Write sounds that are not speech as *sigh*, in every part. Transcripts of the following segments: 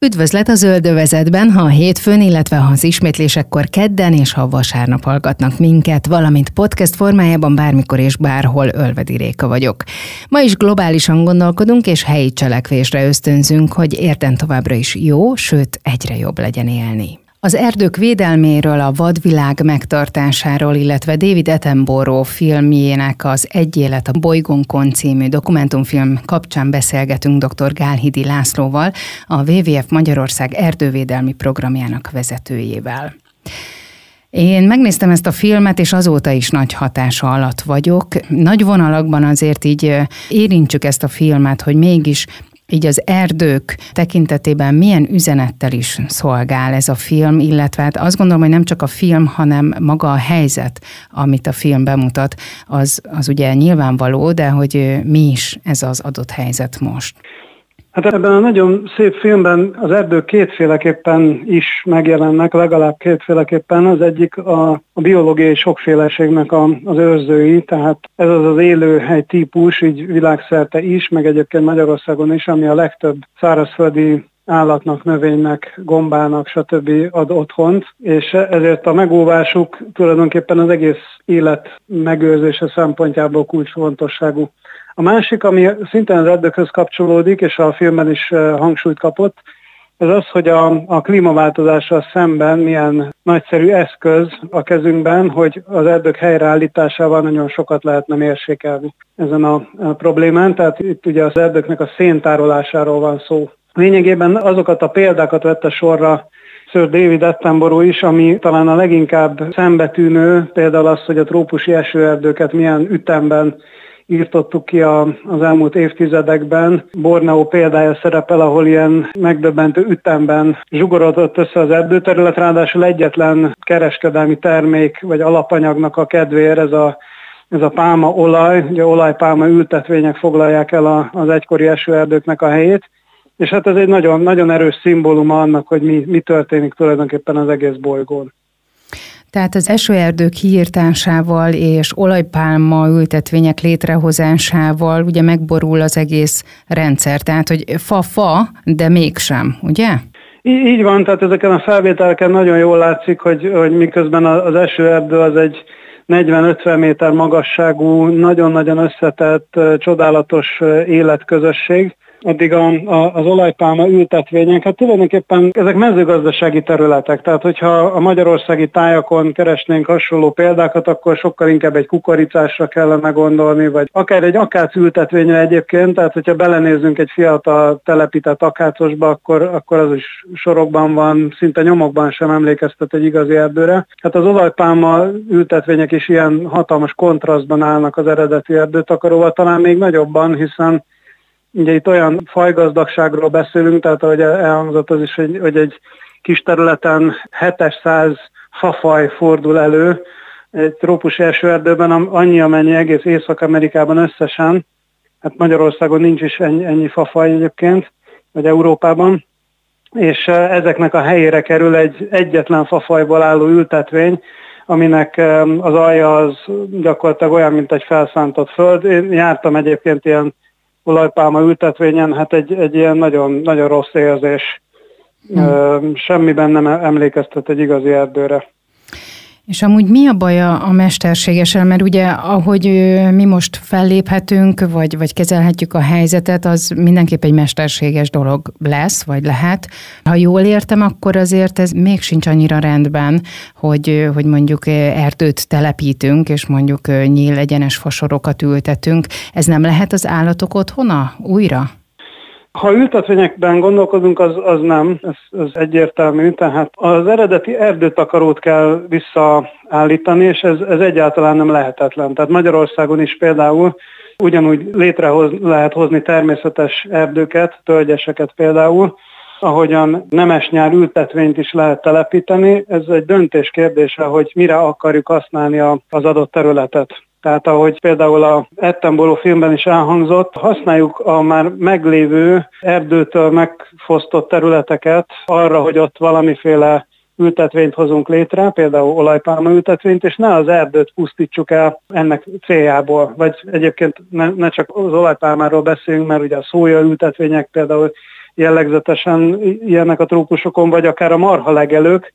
Üdvözlet a zöldövezetben, ha a hétfőn, illetve ha az ismétlésekkor kedden és ha vasárnap hallgatnak minket, valamint podcast formájában bármikor és bárhol Ölvedi Réka vagyok. Ma is globálisan gondolkodunk és helyi cselekvésre ösztönzünk, hogy érten továbbra is jó, sőt egyre jobb legyen élni. Az erdők védelméről, a vadvilág megtartásáról, illetve David Attenborough filmjének az Egy élet a bolygónkon című dokumentumfilm kapcsán beszélgetünk dr. Gálhidi Lászlóval, a WWF Magyarország erdővédelmi programjának vezetőjével. Én megnéztem ezt a filmet, és azóta is nagy hatása alatt vagyok. Nagy vonalakban azért így érintsük ezt a filmet, hogy mégis így az erdők tekintetében milyen üzenettel is szolgál ez a film, illetve hát azt gondolom, hogy nem csak a film, hanem maga a helyzet, amit a film bemutat, az, az ugye nyilvánvaló, de hogy mi is ez az adott helyzet most. Hát ebben a nagyon szép filmben az erdők kétféleképpen is megjelennek, legalább kétféleképpen. Az egyik a, a biológiai sokféleségnek a, az őrzői, tehát ez az az élőhely típus, így világszerte is, meg egyébként Magyarországon is, ami a legtöbb szárazföldi állatnak, növénynek, gombának, stb. ad otthont, és ezért a megóvásuk tulajdonképpen az egész élet megőrzése szempontjából kulcsfontosságú. A másik, ami szintén az erdőkhöz kapcsolódik, és a filmben is eh, hangsúlyt kapott, ez az, hogy a, a klímaváltozással szemben milyen nagyszerű eszköz a kezünkben, hogy az erdők helyreállításával nagyon sokat lehetne mérsékelni ezen a, a problémán. Tehát itt ugye az erdőknek a széntárolásáról van szó. Lényegében azokat a példákat vette sorra Sir David Attenborough is, ami talán a leginkább szembetűnő, például az, hogy a trópusi esőerdőket milyen ütemben írtottuk ki a, az elmúlt évtizedekben. Borneo példája szerepel, ahol ilyen megdöbbentő ütemben zsugorodott össze az erdőterület, ráadásul egyetlen kereskedelmi termék vagy alapanyagnak a kedvéért ez a ez a pálma olaj, ugye olajpálma ültetvények foglalják el a, az egykori esőerdőknek a helyét, és hát ez egy nagyon, nagyon erős szimbóluma annak, hogy mi, mi történik tulajdonképpen az egész bolygón. Tehát az esőerdők kiírtásával és olajpálma ültetvények létrehozásával ugye megborul az egész rendszer. Tehát, hogy fa-fa, de mégsem, ugye? Így, így van, tehát ezeken a felvételeken nagyon jól látszik, hogy, hogy miközben az esőerdő az egy 40-50 méter magasságú, nagyon-nagyon összetett, csodálatos életközösség, addig a, a, az olajpálma ültetvények, hát tulajdonképpen ezek mezőgazdasági területek, tehát hogyha a magyarországi tájakon keresnénk hasonló példákat, akkor sokkal inkább egy kukoricásra kellene gondolni, vagy akár egy akác ültetvényre egyébként, tehát hogyha belenézzünk egy fiatal telepített akácosba, akkor, akkor az is sorokban van, szinte nyomokban sem emlékeztet egy igazi erdőre. Hát az olajpálma ültetvények is ilyen hatalmas kontrasztban állnak az eredeti erdőtakaróval, talán még nagyobban, hiszen Ugye itt olyan fajgazdagságról beszélünk, tehát ahogy elhangzott az is, hogy, hogy egy kis területen 700 fafaj fordul elő, egy trópusi esőerdőben annyi, amennyi egész Észak-Amerikában összesen, hát Magyarországon nincs is ennyi, ennyi fafaj egyébként, vagy Európában, és ezeknek a helyére kerül egy egyetlen fafajból álló ültetvény, aminek az alja az gyakorlatilag olyan, mint egy felszántott föld. Én jártam egyébként ilyen olajpálma ültetvényen, hát egy, egy ilyen nagyon, nagyon rossz érzés. Hmm. Semmiben nem emlékeztet egy igazi erdőre. És amúgy mi a baja a mesterségesen? Mert ugye ahogy mi most felléphetünk, vagy, vagy kezelhetjük a helyzetet, az mindenképp egy mesterséges dolog lesz, vagy lehet. Ha jól értem, akkor azért ez még sincs annyira rendben, hogy, hogy mondjuk erdőt telepítünk, és mondjuk nyíl egyenes fasorokat ültetünk. Ez nem lehet az állatok otthona újra? Ha ültetvényekben gondolkodunk, az, az nem, ez, ez egyértelmű, tehát az eredeti erdőtakarót kell visszaállítani, és ez, ez egyáltalán nem lehetetlen. Tehát Magyarországon is például ugyanúgy létrehoz, lehet hozni természetes erdőket, tölgyeseket például, ahogyan nemes nyár ültetvényt is lehet telepíteni, ez egy döntés kérdése, hogy mire akarjuk használni az adott területet. Tehát ahogy például a Ettenboró filmben is elhangzott, használjuk a már meglévő erdőtől megfosztott területeket arra, hogy ott valamiféle ültetvényt hozunk létre, például olajpálma ültetvényt, és ne az erdőt pusztítsuk el ennek céljából. Vagy egyébként ne, ne csak az olajpálmáról beszéljünk, mert ugye a szója ültetvények például jellegzetesen ilyenek a trópusokon, vagy akár a marha legelők,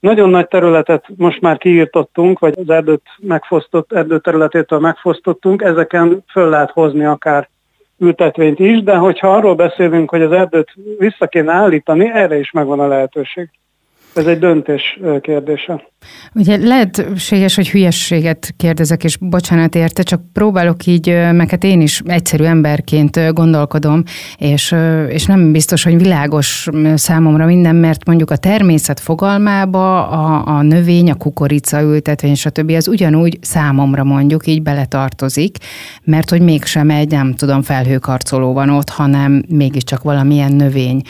nagyon nagy területet most már kiírtottunk, vagy az erdőt megfosztott, erdőterületétől megfosztottunk, ezeken föl lehet hozni akár ültetvényt is, de hogyha arról beszélünk, hogy az erdőt vissza kéne állítani, erre is megvan a lehetőség. Ez egy döntés kérdése. Ugye lehetséges, hogy hülyességet kérdezek, és bocsánat érte, csak próbálok így, meg hát én is egyszerű emberként gondolkodom, és, és nem biztos, hogy világos számomra minden, mert mondjuk a természet fogalmába a, a növény, a kukorica ültetvény, stb. az ugyanúgy számomra mondjuk így beletartozik, mert hogy mégsem egy, nem tudom, felhőkarcoló van ott, hanem mégiscsak valamilyen növény.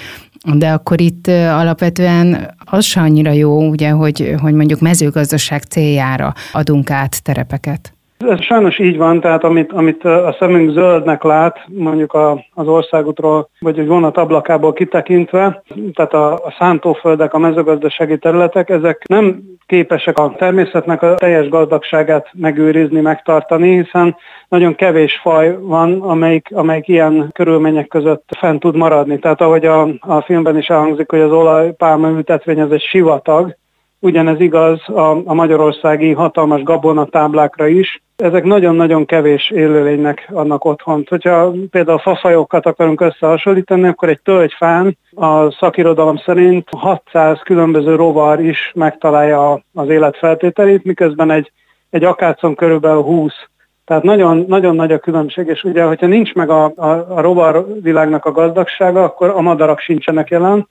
De akkor itt alapvetően az se annyira jó, ugye, hogy, hogy mondjuk mezőgazdaság céljára adunk át terepeket. Ez sajnos így van, tehát amit, amit a szemünk zöldnek lát, mondjuk a, az országútról, vagy egy vonat ablakából kitekintve, tehát a, a szántóföldek, a mezőgazdasági területek, ezek nem képesek a természetnek a teljes gazdagságát megőrizni, megtartani, hiszen nagyon kevés faj van, amelyik, amelyik ilyen körülmények között fent tud maradni. Tehát ahogy a, a filmben is elhangzik, hogy az olajpálma az egy sivatag, Ugyanez igaz a, a magyarországi hatalmas gabonatáblákra is. Ezek nagyon-nagyon kevés élőlénynek annak otthont. Hogyha például fafajokat akarunk összehasonlítani, akkor egy tölgyfán a szakirodalom szerint 600 különböző rovar is megtalálja az életfeltételét, miközben egy, egy akácon körülbelül 20 tehát nagyon, nagyon nagy a különbség, és ugye, hogyha nincs meg a, a, a rovarvilágnak a gazdagsága, akkor a madarak sincsenek jelen,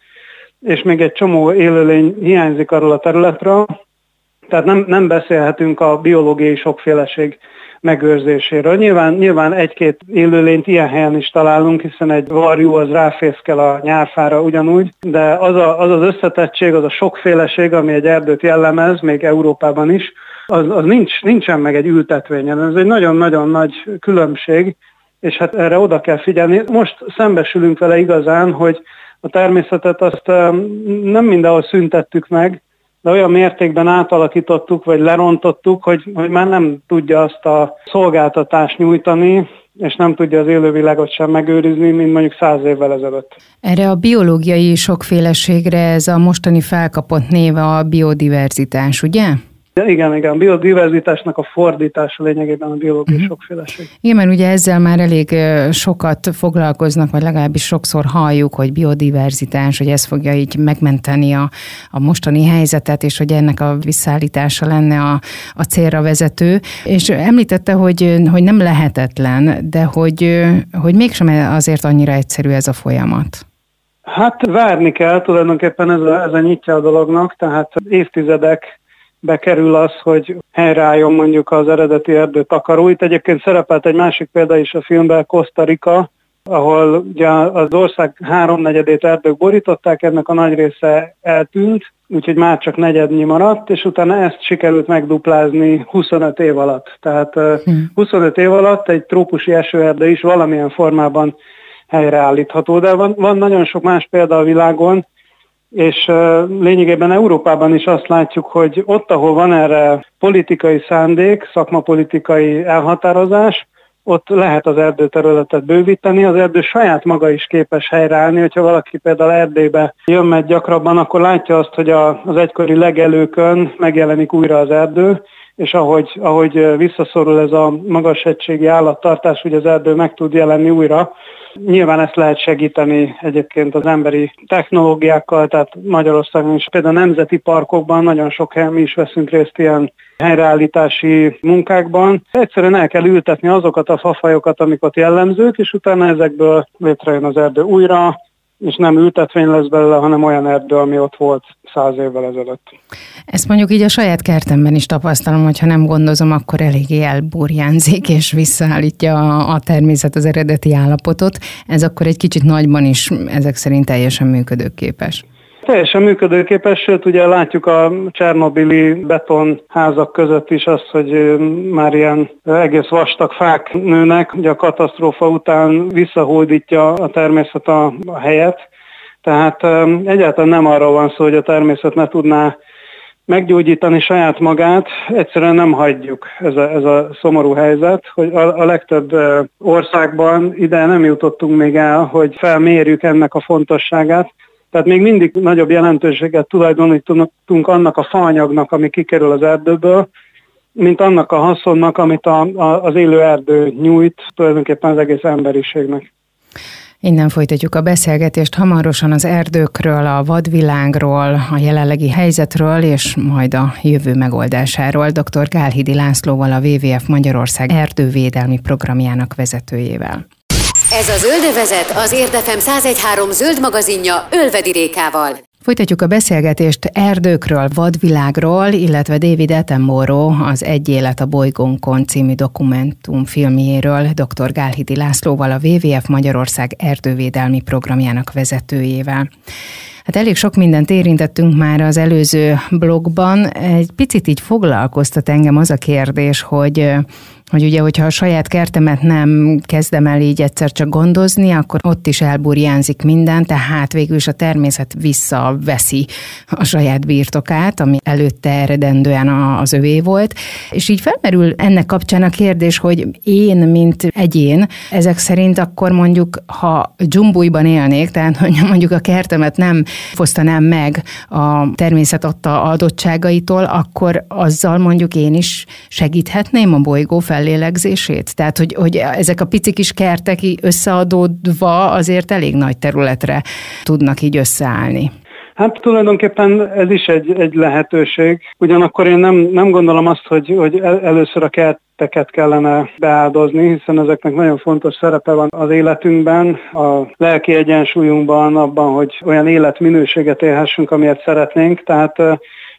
és még egy csomó élőlény hiányzik arról a területről, tehát nem, nem beszélhetünk a biológiai sokféleség megőrzéséről. Nyilván, nyilván egy-két élőlényt ilyen helyen is találunk, hiszen egy varjú az ráfészkel a nyárfára ugyanúgy, de az, a, az az összetettség, az a sokféleség, ami egy erdőt jellemez, még Európában is, az, az nincs, nincsen meg egy ültetvényen. Ez egy nagyon-nagyon nagy különbség, és hát erre oda kell figyelni. Most szembesülünk vele igazán, hogy a természetet azt nem mindenhol szüntettük meg, de olyan mértékben átalakítottuk, vagy lerontottuk, hogy, hogy már nem tudja azt a szolgáltatást nyújtani, és nem tudja az élővilágot sem megőrizni, mint mondjuk száz évvel ezelőtt. Erre a biológiai sokféleségre ez a mostani felkapott néve a biodiverzitás, ugye? Igen, igen, a biodiverzitásnak a fordítása lényegében a biológiai uh-huh. sokféleség. Igen, mert ugye ezzel már elég sokat foglalkoznak, vagy legalábbis sokszor halljuk, hogy biodiverzitás, hogy ez fogja így megmenteni a, a mostani helyzetet, és hogy ennek a visszaállítása lenne a, a célra vezető. És említette, hogy, hogy nem lehetetlen, de hogy, hogy mégsem azért annyira egyszerű ez a folyamat. Hát várni kell, tulajdonképpen ez a, ez a nyitja a dolognak, tehát évtizedek bekerül az, hogy helyreálljon mondjuk az eredeti erdő takaró. Itt egyébként szerepelt egy másik példa is a filmben, Costa Rica, ahol ugye az ország háromnegyedét erdők borították, ennek a nagy része eltűnt, úgyhogy már csak negyednyi maradt, és utána ezt sikerült megduplázni 25 év alatt. Tehát hmm. 25 év alatt egy trópusi esőerdő is valamilyen formában helyreállítható, de van, van nagyon sok más példa a világon, és lényegében Európában is azt látjuk, hogy ott, ahol van erre politikai szándék, szakmapolitikai elhatározás, ott lehet az erdőterületet bővíteni, az erdő saját maga is képes helyreállni, hogyha valaki például Erdélybe jön meg gyakrabban, akkor látja azt, hogy az egykori legelőkön megjelenik újra az erdő, és ahogy, ahogy visszaszorul ez a magas egységi állattartás, hogy az erdő meg tud jelenni újra, Nyilván ezt lehet segíteni egyébként az emberi technológiákkal, tehát Magyarországon is. Például a nemzeti parkokban nagyon sok helyen mi is veszünk részt ilyen helyreállítási munkákban. Egyszerűen el kell ültetni azokat a fafajokat, amik ott jellemzők, és utána ezekből létrejön az erdő újra, és nem ültetvény lesz belőle, hanem olyan erdő, ami ott volt száz évvel ezelőtt. Ezt mondjuk így a saját kertemben is tapasztalom, hogy ha nem gondozom, akkor eléggé elburjánzik, és visszaállítja a természet az eredeti állapotot. Ez akkor egy kicsit nagyban is ezek szerint teljesen működőképes. Teljesen működőképes, sőt ugye látjuk a Csernobili betonházak között is azt, hogy már ilyen egész vastag fák nőnek, ugye a katasztrófa után visszahódítja a természet a, a helyet, tehát egyáltalán nem arról van szó, hogy a természet ne tudná meggyógyítani saját magát, egyszerűen nem hagyjuk ez a, ez a szomorú helyzet, hogy a, a legtöbb országban ide nem jutottunk még el, hogy felmérjük ennek a fontosságát, tehát még mindig nagyobb jelentőséget tulajdonítunk annak a faanyagnak, ami kikerül az erdőből, mint annak a haszonnak, amit a, a, az élő erdő nyújt tulajdonképpen az egész emberiségnek. Innen folytatjuk a beszélgetést hamarosan az erdőkről, a vadvilágról, a jelenlegi helyzetről és majd a jövő megoldásáról dr. Gálhidi Lászlóval, a WWF Magyarország erdővédelmi programjának vezetőjével. Ez a Zöldövezet az Érdefem 1013 zöld magazinja Ölvedi Rékával. Folytatjuk a beszélgetést erdőkről, vadvilágról, illetve David Attenborough az Egy élet a bolygónkon című dokumentum filmjéről dr. Gálhidi Lászlóval, a WWF Magyarország erdővédelmi programjának vezetőjével. Hát elég sok mindent érintettünk már az előző blogban. Egy picit így foglalkoztat engem az a kérdés, hogy hogy ugye, hogyha a saját kertemet nem kezdem el így egyszer csak gondozni, akkor ott is elburjánzik minden, tehát végül is a természet visszaveszi a saját birtokát, ami előtte eredendően az övé volt. És így felmerül ennek kapcsán a kérdés, hogy én, mint egyén, ezek szerint akkor mondjuk, ha dzsumbújban élnék, tehát hogy mondjuk a kertemet nem fosztanám meg a természet adta adottságaitól, akkor azzal mondjuk én is segíthetném a bolygó fel fellélegzését? Tehát, hogy, hogy ezek a pici kis kertek összeadódva azért elég nagy területre tudnak így összeállni. Hát tulajdonképpen ez is egy, egy lehetőség. Ugyanakkor én nem, nem gondolom azt, hogy, hogy először a kerteket kellene beáldozni, hiszen ezeknek nagyon fontos szerepe van az életünkben, a lelki egyensúlyunkban, abban, hogy olyan életminőséget élhessünk, amilyet szeretnénk. Tehát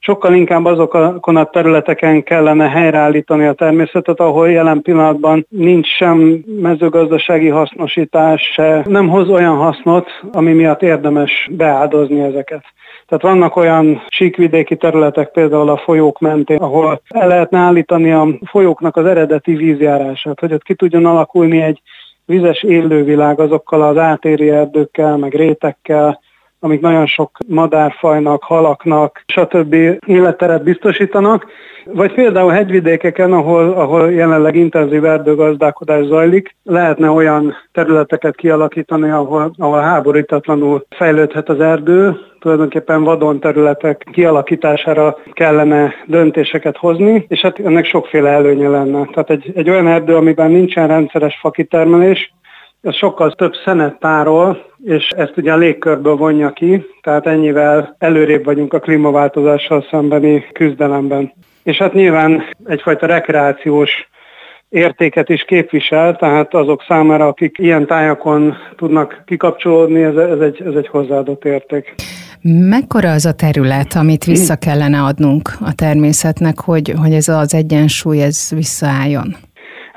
sokkal inkább azokon a területeken kellene helyreállítani a természetet, ahol jelen pillanatban nincs sem mezőgazdasági hasznosítás, se nem hoz olyan hasznot, ami miatt érdemes beáldozni ezeket. Tehát vannak olyan síkvidéki területek, például a folyók mentén, ahol el lehetne állítani a folyóknak az eredeti vízjárását, hogy ott ki tudjon alakulni egy vizes élővilág azokkal az átéri erdőkkel, meg rétekkel, amik nagyon sok madárfajnak, halaknak, stb. életteret biztosítanak, vagy például hegyvidékeken, ahol, ahol jelenleg intenzív erdőgazdálkodás zajlik, lehetne olyan területeket kialakítani, ahol, ahol háborítatlanul fejlődhet az erdő, tulajdonképpen vadon területek kialakítására kellene döntéseket hozni, és hát ennek sokféle előnye lenne. Tehát egy, egy olyan erdő, amiben nincsen rendszeres fakitermelés, ez sokkal több szenet tárol, és ezt ugye a légkörből vonja ki, tehát ennyivel előrébb vagyunk a klímaváltozással szembeni küzdelemben. És hát nyilván egyfajta rekreációs értéket is képvisel, tehát azok számára, akik ilyen tájakon tudnak kikapcsolódni, ez, ez, egy, ez egy hozzáadott érték. Mekkora az a terület, amit vissza kellene adnunk a természetnek, hogy, hogy ez az egyensúly ez visszaálljon?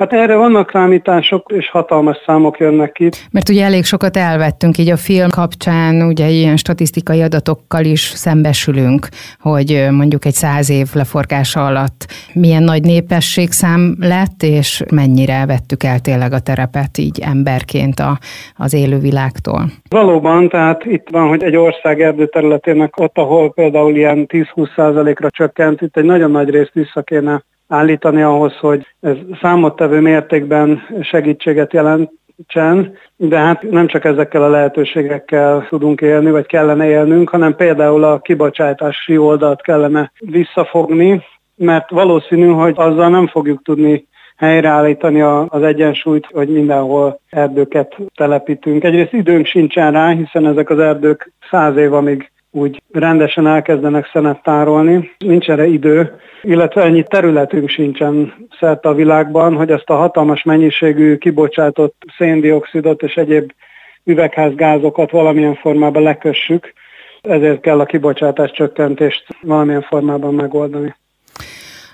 Hát erre vannak számítások, és hatalmas számok jönnek ki. Mert ugye elég sokat elvettünk így a film kapcsán, ugye ilyen statisztikai adatokkal is szembesülünk, hogy mondjuk egy száz év leforgása alatt milyen nagy népességszám lett, és mennyire vettük el tényleg a terepet így emberként a, az élővilágtól. Valóban, tehát itt van, hogy egy ország erdőterületének ott, ahol például ilyen 10-20 százalékra csökkent, itt egy nagyon nagy részt vissza kéne állítani ahhoz, hogy ez számottevő mértékben segítséget jelentsen, de hát nem csak ezekkel a lehetőségekkel tudunk élni, vagy kellene élnünk, hanem például a kibocsátási oldalt kellene visszafogni, mert valószínű, hogy azzal nem fogjuk tudni helyreállítani az egyensúlyt, hogy mindenhol erdőket telepítünk. Egyrészt időnk sincsen rá, hiszen ezek az erdők száz év, amíg úgy rendesen elkezdenek szenet tárolni. Nincs erre idő, illetve ennyi területünk sincsen szerte a világban, hogy ezt a hatalmas mennyiségű kibocsátott széndiokszidot és egyéb üvegházgázokat valamilyen formában lekössük, ezért kell a kibocsátás csökkentést valamilyen formában megoldani.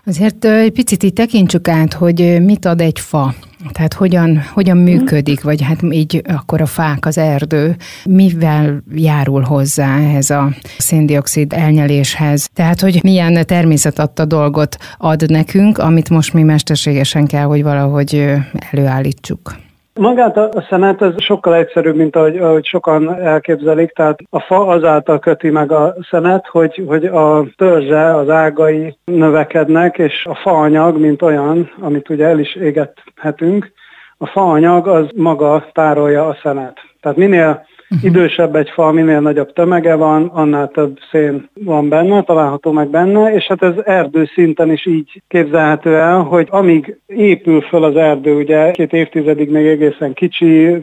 Azért egy picit így tekintsük át, hogy mit ad egy fa. Tehát hogyan, hogyan működik, vagy hát így akkor a fák, az erdő, mivel járul hozzá ehhez a széndiokszid elnyeléshez. Tehát, hogy milyen természetadta dolgot ad nekünk, amit most mi mesterségesen kell, hogy valahogy előállítsuk. Magát a szenet ez sokkal egyszerűbb, mint ahogy, ahogy sokan elképzelik, tehát a fa azáltal köti meg a szenet, hogy, hogy a törzse, az ágai növekednek, és a faanyag, mint olyan, amit ugye el is égethetünk, a faanyag az maga tárolja a szenet. Tehát minél. Idősebb egy fa, minél nagyobb tömege van, annál több szén van benne, található meg benne, és hát ez erdő szinten is így képzelhető el, hogy amíg épül föl az erdő, ugye két évtizedig még egészen kicsi,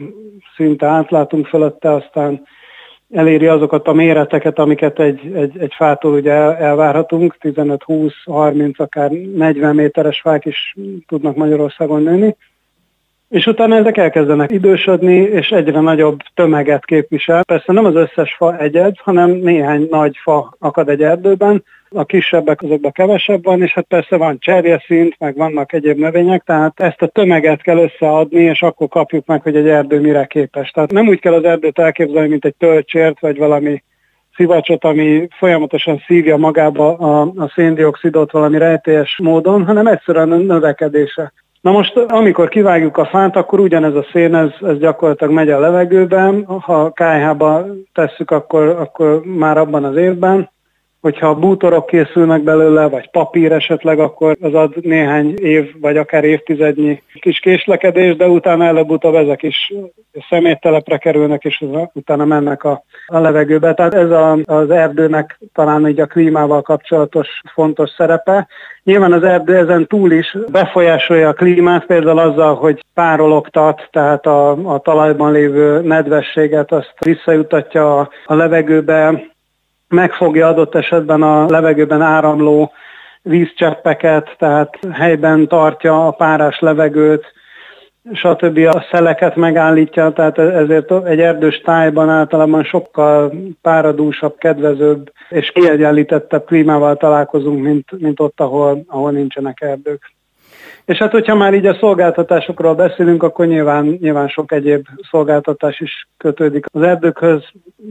szinte átlátunk fölötte, aztán eléri azokat a méreteket, amiket egy, egy, egy fától ugye elvárhatunk, 15-20-30, akár 40 méteres fák is tudnak Magyarországon nőni. És utána ezek elkezdenek idősödni, és egyre nagyobb tömeget képvisel. Persze nem az összes fa egyed, hanem néhány nagy fa akad egy erdőben, a kisebbek azokban kevesebb van, és hát persze van cserjeszint, meg vannak egyéb növények, tehát ezt a tömeget kell összeadni, és akkor kapjuk meg, hogy egy erdő mire képes. Tehát nem úgy kell az erdőt elképzelni, mint egy töltsért, vagy valami szivacsot, ami folyamatosan szívja magába a, a széndiokszidot valami rejtélyes módon, hanem egyszerűen a növekedése. Na most, amikor kivágjuk a fát, akkor ugyanez a szén, ez, ez gyakorlatilag megy a levegőben, ha kájhába tesszük, akkor, akkor már abban az évben, hogyha bútorok készülnek belőle, vagy papír esetleg, akkor az ad néhány év, vagy akár évtizednyi kis késlekedés, de utána előbb-utóbb ezek is szeméttelepre kerülnek, és utána mennek a, a levegőbe. Tehát ez a, az erdőnek talán így a klímával kapcsolatos fontos szerepe. Nyilván az erdő ezen túl is befolyásolja a klímát, például azzal, hogy párologtat, tehát a, a talajban lévő nedvességet azt visszajutatja a, a levegőbe, megfogja adott esetben a levegőben áramló vízcseppeket, tehát helyben tartja a párás levegőt, stb. a szeleket megállítja, tehát ezért egy erdős tájban általában sokkal páradúsabb, kedvezőbb és kiegyenlítettebb klímával találkozunk, mint, mint ott, ahol, ahol nincsenek erdők. És hát, hogyha már így a szolgáltatásokról beszélünk, akkor nyilván, nyilván sok egyéb szolgáltatás is kötődik az erdőkhöz.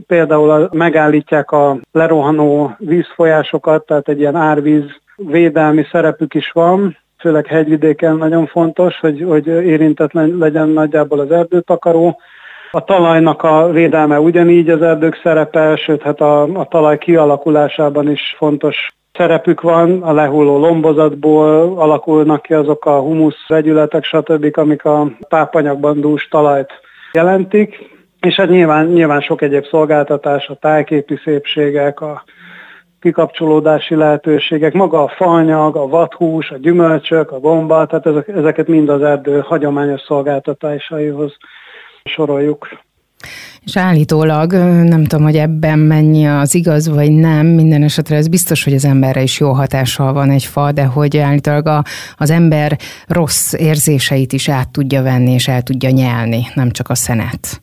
Például megállítják a lerohanó vízfolyásokat, tehát egy ilyen árvíz védelmi szerepük is van, főleg hegyvidéken nagyon fontos, hogy, hogy érintetlen legyen nagyjából az erdőtakaró. A talajnak a védelme ugyanígy az erdők szerepe, sőt, hát a, a talaj kialakulásában is fontos szerepük van, a lehulló lombozatból alakulnak ki azok a humusz vegyületek, stb., amik a tápanyagban dús talajt jelentik, és hát nyilván, nyilván sok egyéb szolgáltatás, a tájképi szépségek, a kikapcsolódási lehetőségek, maga a faanyag, a vathús, a gyümölcsök, a gomba, tehát ezek, ezeket mind az erdő hagyományos szolgáltatásaihoz soroljuk. És állítólag, nem tudom, hogy ebben mennyi az igaz, vagy nem, minden esetre ez biztos, hogy az emberre is jó hatással van egy fa, de hogy állítólag a, az ember rossz érzéseit is át tudja venni, és el tudja nyelni, nem csak a szenet.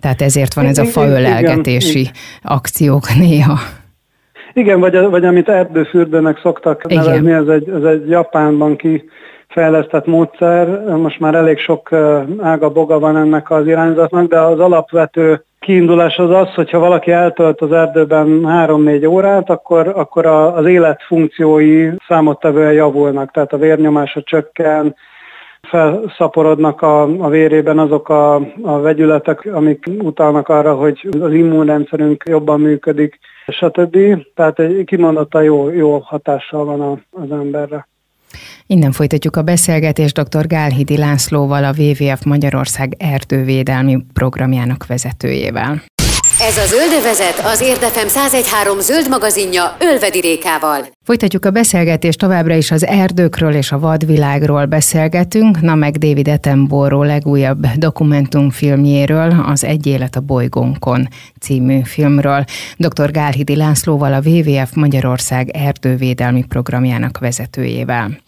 Tehát ezért van ez a faölelgetési akciók néha. Igen, vagy, vagy amit erdőfürdőnek szoktak Igen. nevezni, ez egy, ez egy Japánban ki fejlesztett módszer. Most már elég sok ága boga van ennek az irányzatnak, de az alapvető kiindulás az az, hogyha valaki eltölt az erdőben 3-4 órát, akkor, akkor az életfunkciói számottevően javulnak, tehát a vérnyomása csökken, felszaporodnak a, a vérében azok a, a vegyületek, amik utalnak arra, hogy az immunrendszerünk jobban működik, stb. Tehát egy kimondottan jó, jó hatással van a, az emberre. Innen folytatjuk a beszélgetést dr. Gálhidi Lászlóval, a WWF Magyarország erdővédelmi programjának vezetőjével. Ez a Zöldövezet az Érdefem 1013 zöld magazinja Ölvedi Rékával. Folytatjuk a beszélgetést, továbbra is az erdőkről és a vadvilágról beszélgetünk, na meg David Attenborough legújabb dokumentumfilmjéről, az Egy élet a bolygónkon című filmről. Dr. Gálhidi Lászlóval, a WWF Magyarország erdővédelmi programjának vezetőjével.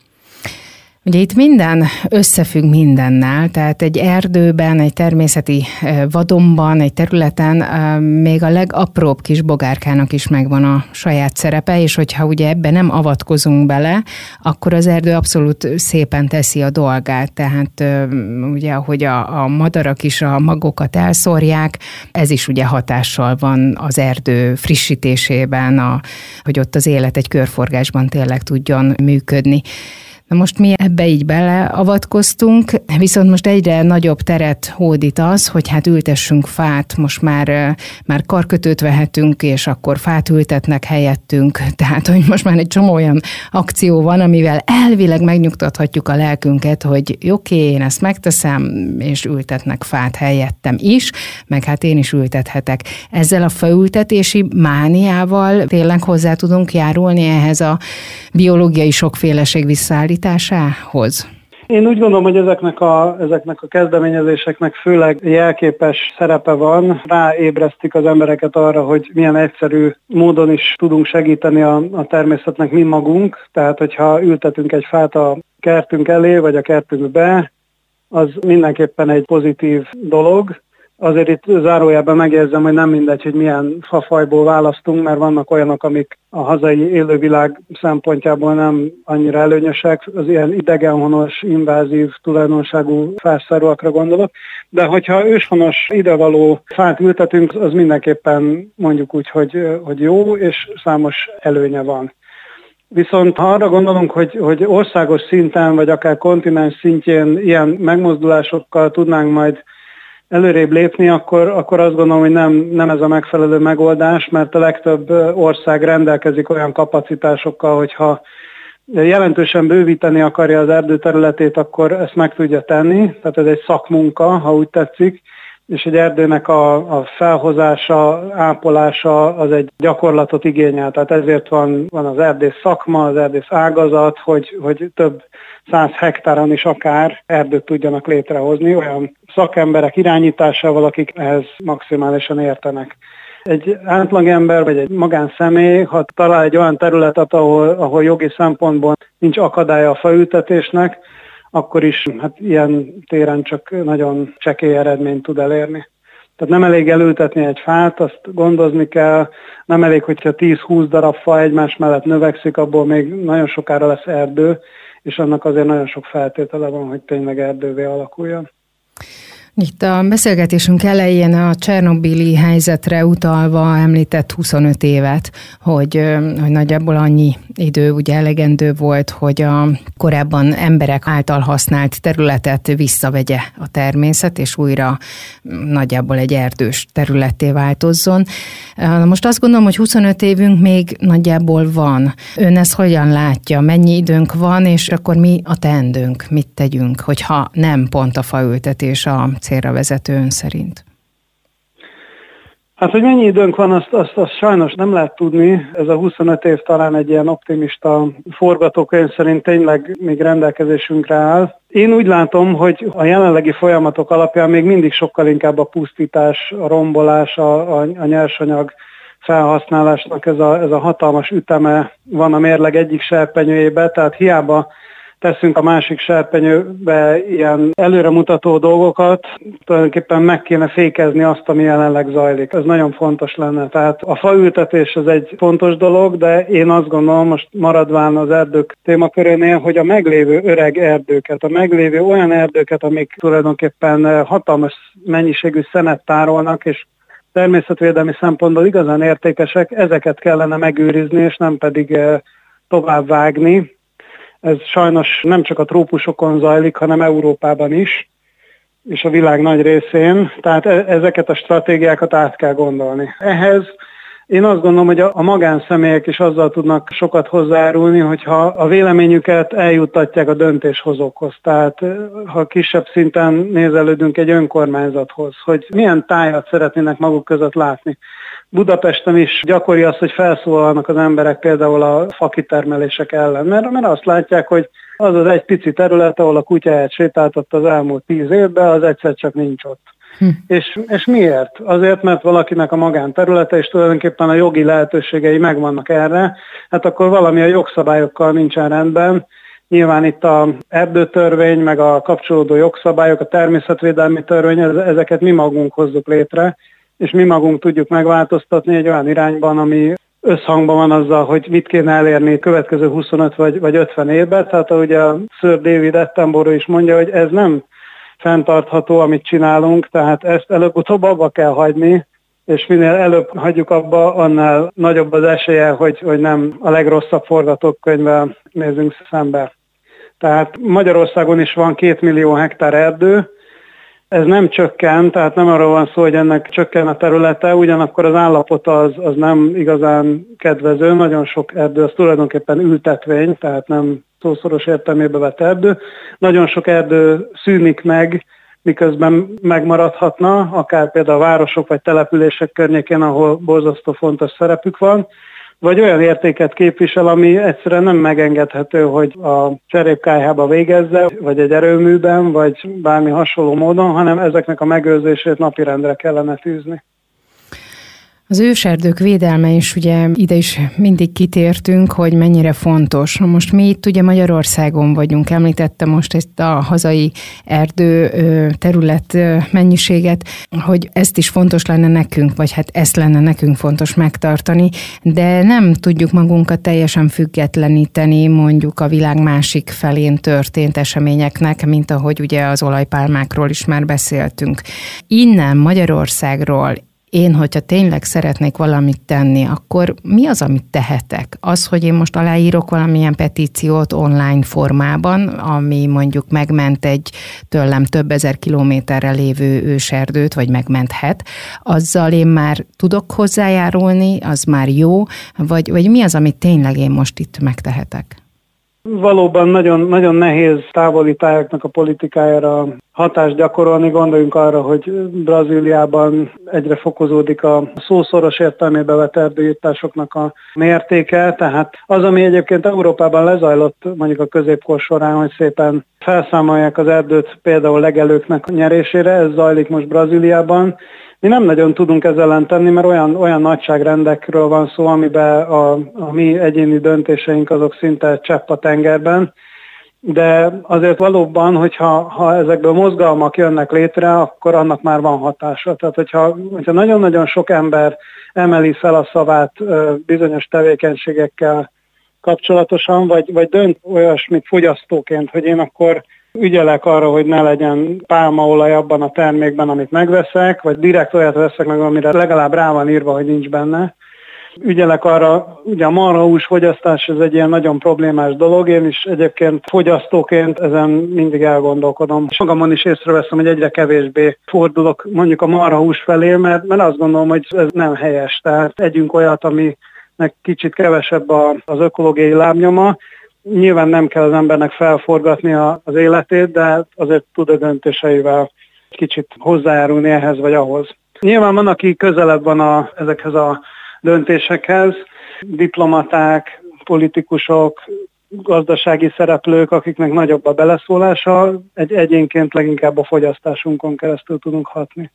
Ugye itt minden összefügg mindennel, tehát egy erdőben, egy természeti vadonban, egy területen még a legapróbb kis bogárkának is megvan a saját szerepe, és hogyha ugye ebbe nem avatkozunk bele, akkor az erdő abszolút szépen teszi a dolgát, tehát ugye ahogy a, a madarak is a magokat elszórják, ez is ugye hatással van az erdő frissítésében, a, hogy ott az élet egy körforgásban tényleg tudjon működni. Na most mi ebbe így beleavatkoztunk, viszont most egyre nagyobb teret hódít az, hogy hát ültessünk fát, most már, már karkötőt vehetünk, és akkor fát ültetnek helyettünk. *laughs* Tehát, hogy most már egy csomó olyan akció van, amivel elvileg megnyugtathatjuk a lelkünket, hogy oké, okay, én ezt megteszem, és ültetnek fát helyettem is, meg hát én is ültethetek. Ezzel a faültetési mániával tényleg hozzá tudunk járulni ehhez a biológiai sokféleség visszaállításához, kialakításához? Én úgy gondolom, hogy ezeknek a, ezeknek a kezdeményezéseknek főleg jelképes szerepe van. Ráébresztik az embereket arra, hogy milyen egyszerű módon is tudunk segíteni a, a természetnek mi magunk. Tehát, hogyha ültetünk egy fát a kertünk elé, vagy a kertünkbe, az mindenképpen egy pozitív dolog. Azért itt zárójában megjegyzem, hogy nem mindegy, hogy milyen fafajból választunk, mert vannak olyanok, amik a hazai élővilág szempontjából nem annyira előnyösek, az ilyen idegenhonos, invázív tulajdonságú fászárúakra gondolok, de hogyha őshonos idevaló fát ültetünk, az mindenképpen mondjuk úgy, hogy, hogy jó, és számos előnye van. Viszont ha arra gondolunk, hogy, hogy országos szinten, vagy akár kontinens szintjén ilyen megmozdulásokkal tudnánk majd előrébb lépni, akkor, akkor azt gondolom, hogy nem, nem ez a megfelelő megoldás, mert a legtöbb ország rendelkezik olyan kapacitásokkal, hogyha jelentősen bővíteni akarja az erdőterületét, akkor ezt meg tudja tenni. Tehát ez egy szakmunka, ha úgy tetszik, és egy erdőnek a, a felhozása, ápolása az egy gyakorlatot igényel. Tehát ezért van, van az erdész szakma, az erdész ágazat, hogy, hogy több száz hektáron is akár erdőt tudjanak létrehozni, olyan szakemberek irányításával, akik ehhez maximálisan értenek. Egy átlagember vagy egy magánszemély, ha talál egy olyan területet, ahol, ahol jogi szempontból nincs akadálya a faültetésnek, akkor is hát ilyen téren csak nagyon csekély eredményt tud elérni. Tehát nem elég elültetni egy fát, azt gondozni kell, nem elég, hogyha 10-20 darab fa egymás mellett növekszik, abból még nagyon sokára lesz erdő, és annak azért nagyon sok feltétele van, hogy tényleg erdővé alakuljon. Itt a beszélgetésünk elején a Csernobili helyzetre utalva említett 25 évet, hogy, hogy nagyjából annyi idő ugye elegendő volt, hogy a korábban emberek által használt területet visszavegye a természet, és újra nagyjából egy erdős területté változzon. Most azt gondolom, hogy 25 évünk még nagyjából van. Ön ezt hogyan látja? Mennyi időnk van, és akkor mi a teendőnk? Mit tegyünk, hogyha nem pont a faültetés a célra vezető ön szerint? Hát, hogy mennyi időnk van, azt, azt, azt sajnos nem lehet tudni. Ez a 25 év talán egy ilyen optimista forgatókönyv szerint tényleg még rendelkezésünkre áll. Én úgy látom, hogy a jelenlegi folyamatok alapján még mindig sokkal inkább a pusztítás, a rombolás, a, a, a nyersanyag felhasználásnak ez a, ez a hatalmas üteme van a mérleg egyik serpenyőjébe, tehát hiába teszünk a másik serpenyőbe ilyen előremutató dolgokat, tulajdonképpen meg kéne fékezni azt, ami jelenleg zajlik. Ez nagyon fontos lenne. Tehát a faültetés az egy fontos dolog, de én azt gondolom, most maradván az erdők témakörénél, hogy a meglévő öreg erdőket, a meglévő olyan erdőket, amik tulajdonképpen hatalmas mennyiségű szenet tárolnak, és természetvédelmi szempontból igazán értékesek, ezeket kellene megőrizni, és nem pedig eh, tovább vágni, ez sajnos nem csak a trópusokon zajlik, hanem Európában is, és a világ nagy részén. Tehát e- ezeket a stratégiákat át kell gondolni. Ehhez Én azt gondolom, hogy a magánszemélyek is azzal tudnak sokat hozzájárulni, hogyha a véleményüket eljuttatják a döntéshozókhoz. Tehát ha kisebb szinten nézelődünk egy önkormányzathoz, hogy milyen tájat szeretnének maguk között látni. Budapesten is gyakori az, hogy felszólalnak az emberek például a fakitermelések ellen, mert, mert azt látják, hogy az az egy pici terület, ahol a kutyáját sétáltott az elmúlt tíz évben, az egyszer csak nincs ott. Hm. És, és miért? Azért, mert valakinek a magánterülete, és tulajdonképpen a jogi lehetőségei megvannak erre, hát akkor valami a jogszabályokkal nincsen rendben. Nyilván itt a erdőtörvény, meg a kapcsolódó jogszabályok, a természetvédelmi törvény, ezeket mi magunk hozzuk létre, és mi magunk tudjuk megváltoztatni egy olyan irányban, ami összhangban van azzal, hogy mit kéne elérni következő 25 vagy, vagy 50 évben. Tehát ahogy a Sir David Attenborough is mondja, hogy ez nem fenntartható, amit csinálunk, tehát ezt előbb-utóbb abba kell hagyni, és minél előbb hagyjuk abba, annál nagyobb az esélye, hogy, hogy nem a legrosszabb forgatókönyvvel nézünk szembe. Tehát Magyarországon is van két millió hektár erdő, ez nem csökken, tehát nem arról van szó, hogy ennek csökken a területe, ugyanakkor az állapota az, az nem igazán kedvező, nagyon sok erdő, az tulajdonképpen ültetvény, tehát nem szószoros értelmébe vett erdő. Nagyon sok erdő szűnik meg, miközben megmaradhatna, akár például a városok vagy települések környékén, ahol borzasztó fontos szerepük van, vagy olyan értéket képvisel, ami egyszerűen nem megengedhető, hogy a cserépkályhába végezze, vagy egy erőműben, vagy bármi hasonló módon, hanem ezeknek a megőrzését napirendre kellene tűzni. Az őserdők védelme is ugye ide is mindig kitértünk, hogy mennyire fontos. Most mi itt ugye Magyarországon vagyunk, említettem most ezt a hazai erdő terület mennyiséget, hogy ezt is fontos lenne nekünk, vagy hát ezt lenne nekünk fontos megtartani, de nem tudjuk magunkat teljesen függetleníteni mondjuk a világ másik felén történt eseményeknek, mint ahogy ugye az olajpálmákról is már beszéltünk. Innen Magyarországról én, hogyha tényleg szeretnék valamit tenni, akkor mi az, amit tehetek? Az, hogy én most aláírok valamilyen petíciót online formában, ami mondjuk megment egy tőlem több ezer kilométerre lévő őserdőt, vagy megmenthet, azzal én már tudok hozzájárulni, az már jó, vagy, vagy mi az, amit tényleg én most itt megtehetek? Valóban nagyon, nagyon nehéz távoli tájaknak a politikájára hatást gyakorolni. Gondoljunk arra, hogy Brazíliában egyre fokozódik a szószoros értelmébe vett erdőírtásoknak a mértéke, tehát az, ami egyébként Európában lezajlott mondjuk a középkor során, hogy szépen felszámolják az erdőt például legelőknek a nyerésére, ez zajlik most Brazíliában, mi nem nagyon tudunk ezzel ellen tenni, mert olyan, olyan nagyságrendekről van szó, amiben a, a mi egyéni döntéseink azok szinte csepp a tengerben, de azért valóban, hogyha ha ezekből mozgalmak jönnek létre, akkor annak már van hatása. Tehát, hogyha, hogyha nagyon-nagyon sok ember emeli fel a szavát bizonyos tevékenységekkel kapcsolatosan, vagy, vagy dönt olyasmit fogyasztóként, hogy én akkor ügyelek arra, hogy ne legyen pálmaolaj abban a termékben, amit megveszek, vagy direkt olyat veszek meg, amire legalább rá van írva, hogy nincs benne. Ügyelek arra, ugye a marhahús fogyasztás ez egy ilyen nagyon problémás dolog, én is egyébként fogyasztóként ezen mindig elgondolkodom. Magamon is észreveszem, hogy egyre kevésbé fordulok mondjuk a marhahús felé, mert, mert azt gondolom, hogy ez nem helyes. Tehát együnk olyat, ami kicsit kevesebb az ökológiai lábnyoma, Nyilván nem kell az embernek felforgatni az életét, de azért tud a döntéseivel kicsit hozzájárulni ehhez vagy ahhoz. Nyilván van, aki közelebb van a, ezekhez a döntésekhez, diplomaták, politikusok, gazdasági szereplők, akiknek nagyobb a beleszólása, egy egyénként leginkább a fogyasztásunkon keresztül tudunk hatni.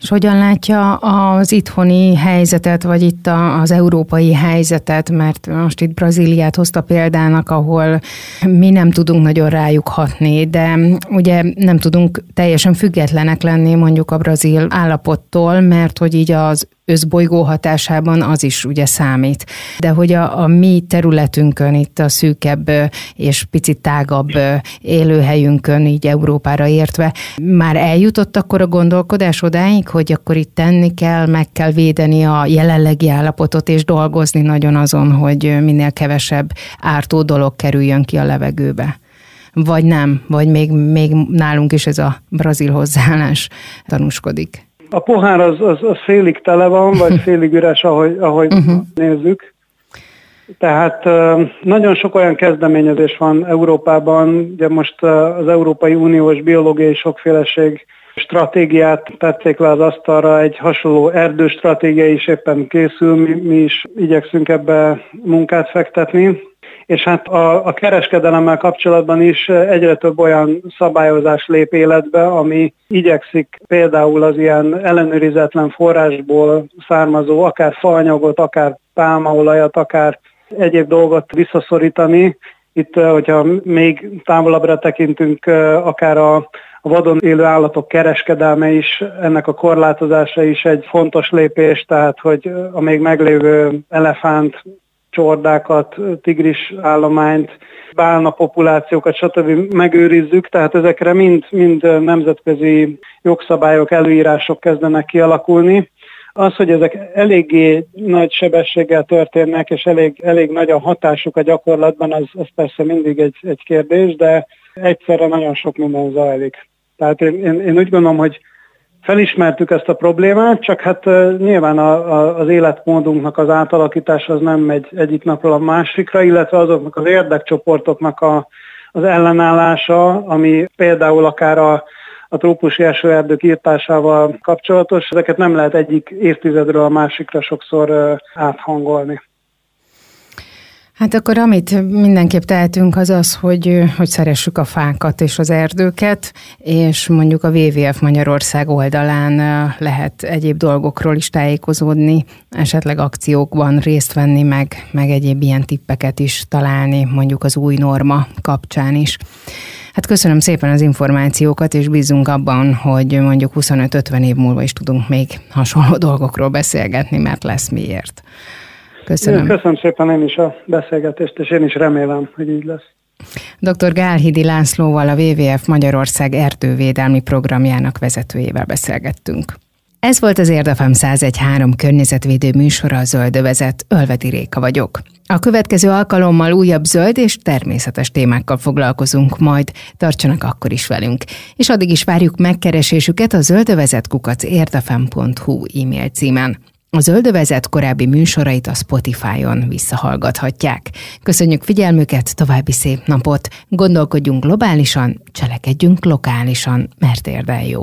És hogyan látja az itthoni helyzetet, vagy itt az európai helyzetet, mert most itt Brazíliát hozta példának, ahol mi nem tudunk nagyon rájuk hatni, de ugye nem tudunk teljesen függetlenek lenni mondjuk a brazil állapottól, mert hogy így az összbolygó hatásában az is ugye számít. De hogy a, a mi területünkön, itt a szűkebb és picit tágabb élőhelyünkön, így Európára értve, már eljutott akkor a gondolkodás odáig, hogy akkor itt tenni kell, meg kell védeni a jelenlegi állapotot, és dolgozni nagyon azon, hogy minél kevesebb ártó dolog kerüljön ki a levegőbe vagy nem, vagy még, még nálunk is ez a brazil hozzáállás tanúskodik. A pohár az, az, az félig tele van, vagy *laughs* félig üres, ahogy, ahogy uh-huh. nézzük. Tehát nagyon sok olyan kezdeményezés van Európában, ugye most az Európai Uniós biológiai sokféleség stratégiát tették le az asztalra, egy hasonló erdőstratégia is éppen készül, mi, mi is igyekszünk ebbe munkát fektetni. És hát a, a kereskedelemmel kapcsolatban is egyre több olyan szabályozás lép életbe, ami igyekszik például az ilyen ellenőrizetlen forrásból származó akár faanyagot, akár pálmaolajat, akár egyéb dolgot visszaszorítani. Itt, hogyha még távolabbra tekintünk, akár a, a vadon élő állatok kereskedelme is, ennek a korlátozása is egy fontos lépés, tehát hogy a még meglévő elefánt, csordákat, tigris állományt, bálna populációkat, stb. megőrizzük, tehát ezekre mind, mind nemzetközi jogszabályok, előírások kezdenek kialakulni. Az, hogy ezek eléggé nagy sebességgel történnek, és elég, elég nagy a hatásuk a gyakorlatban, az, az persze mindig egy, egy kérdés, de egyszerre nagyon sok minden zajlik. Tehát én, én, én úgy gondolom, hogy felismertük ezt a problémát, csak hát nyilván a, a, az életmódunknak az átalakítása az nem megy egyik napról a másikra, illetve azoknak az érdekcsoportoknak a, az ellenállása, ami például akár a a trópusi esőerdők írtásával kapcsolatos. Ezeket nem lehet egyik évtizedről a másikra sokszor áthangolni. Hát akkor amit mindenképp tehetünk az az, hogy, hogy szeressük a fákat és az erdőket, és mondjuk a WWF Magyarország oldalán lehet egyéb dolgokról is tájékozódni, esetleg akciókban részt venni, meg, meg egyéb ilyen tippeket is találni, mondjuk az új norma kapcsán is. Hát köszönöm szépen az információkat, és bízunk abban, hogy mondjuk 25-50 év múlva is tudunk még hasonló dolgokról beszélgetni, mert lesz miért. Köszönöm. Köszönöm szépen én is a beszélgetést, és én is remélem, hogy így lesz. Dr. Gálhidi Lászlóval a WWF Magyarország erdővédelmi programjának vezetőjével beszélgettünk. Ez volt az Érdefem 1013 környezetvédő műsora a Zöldövezet, Ölvedi Réka vagyok. A következő alkalommal újabb zöld és természetes témákkal foglalkozunk majd, tartsanak akkor is velünk. És addig is várjuk megkeresésüket a zöldövezetkukac érdefem.hu e-mail címen. A Zöldövezet korábbi műsorait a Spotify-on visszahallgathatják. Köszönjük figyelmüket, további szép napot! Gondolkodjunk globálisan, cselekedjünk lokálisan, mert érde jó.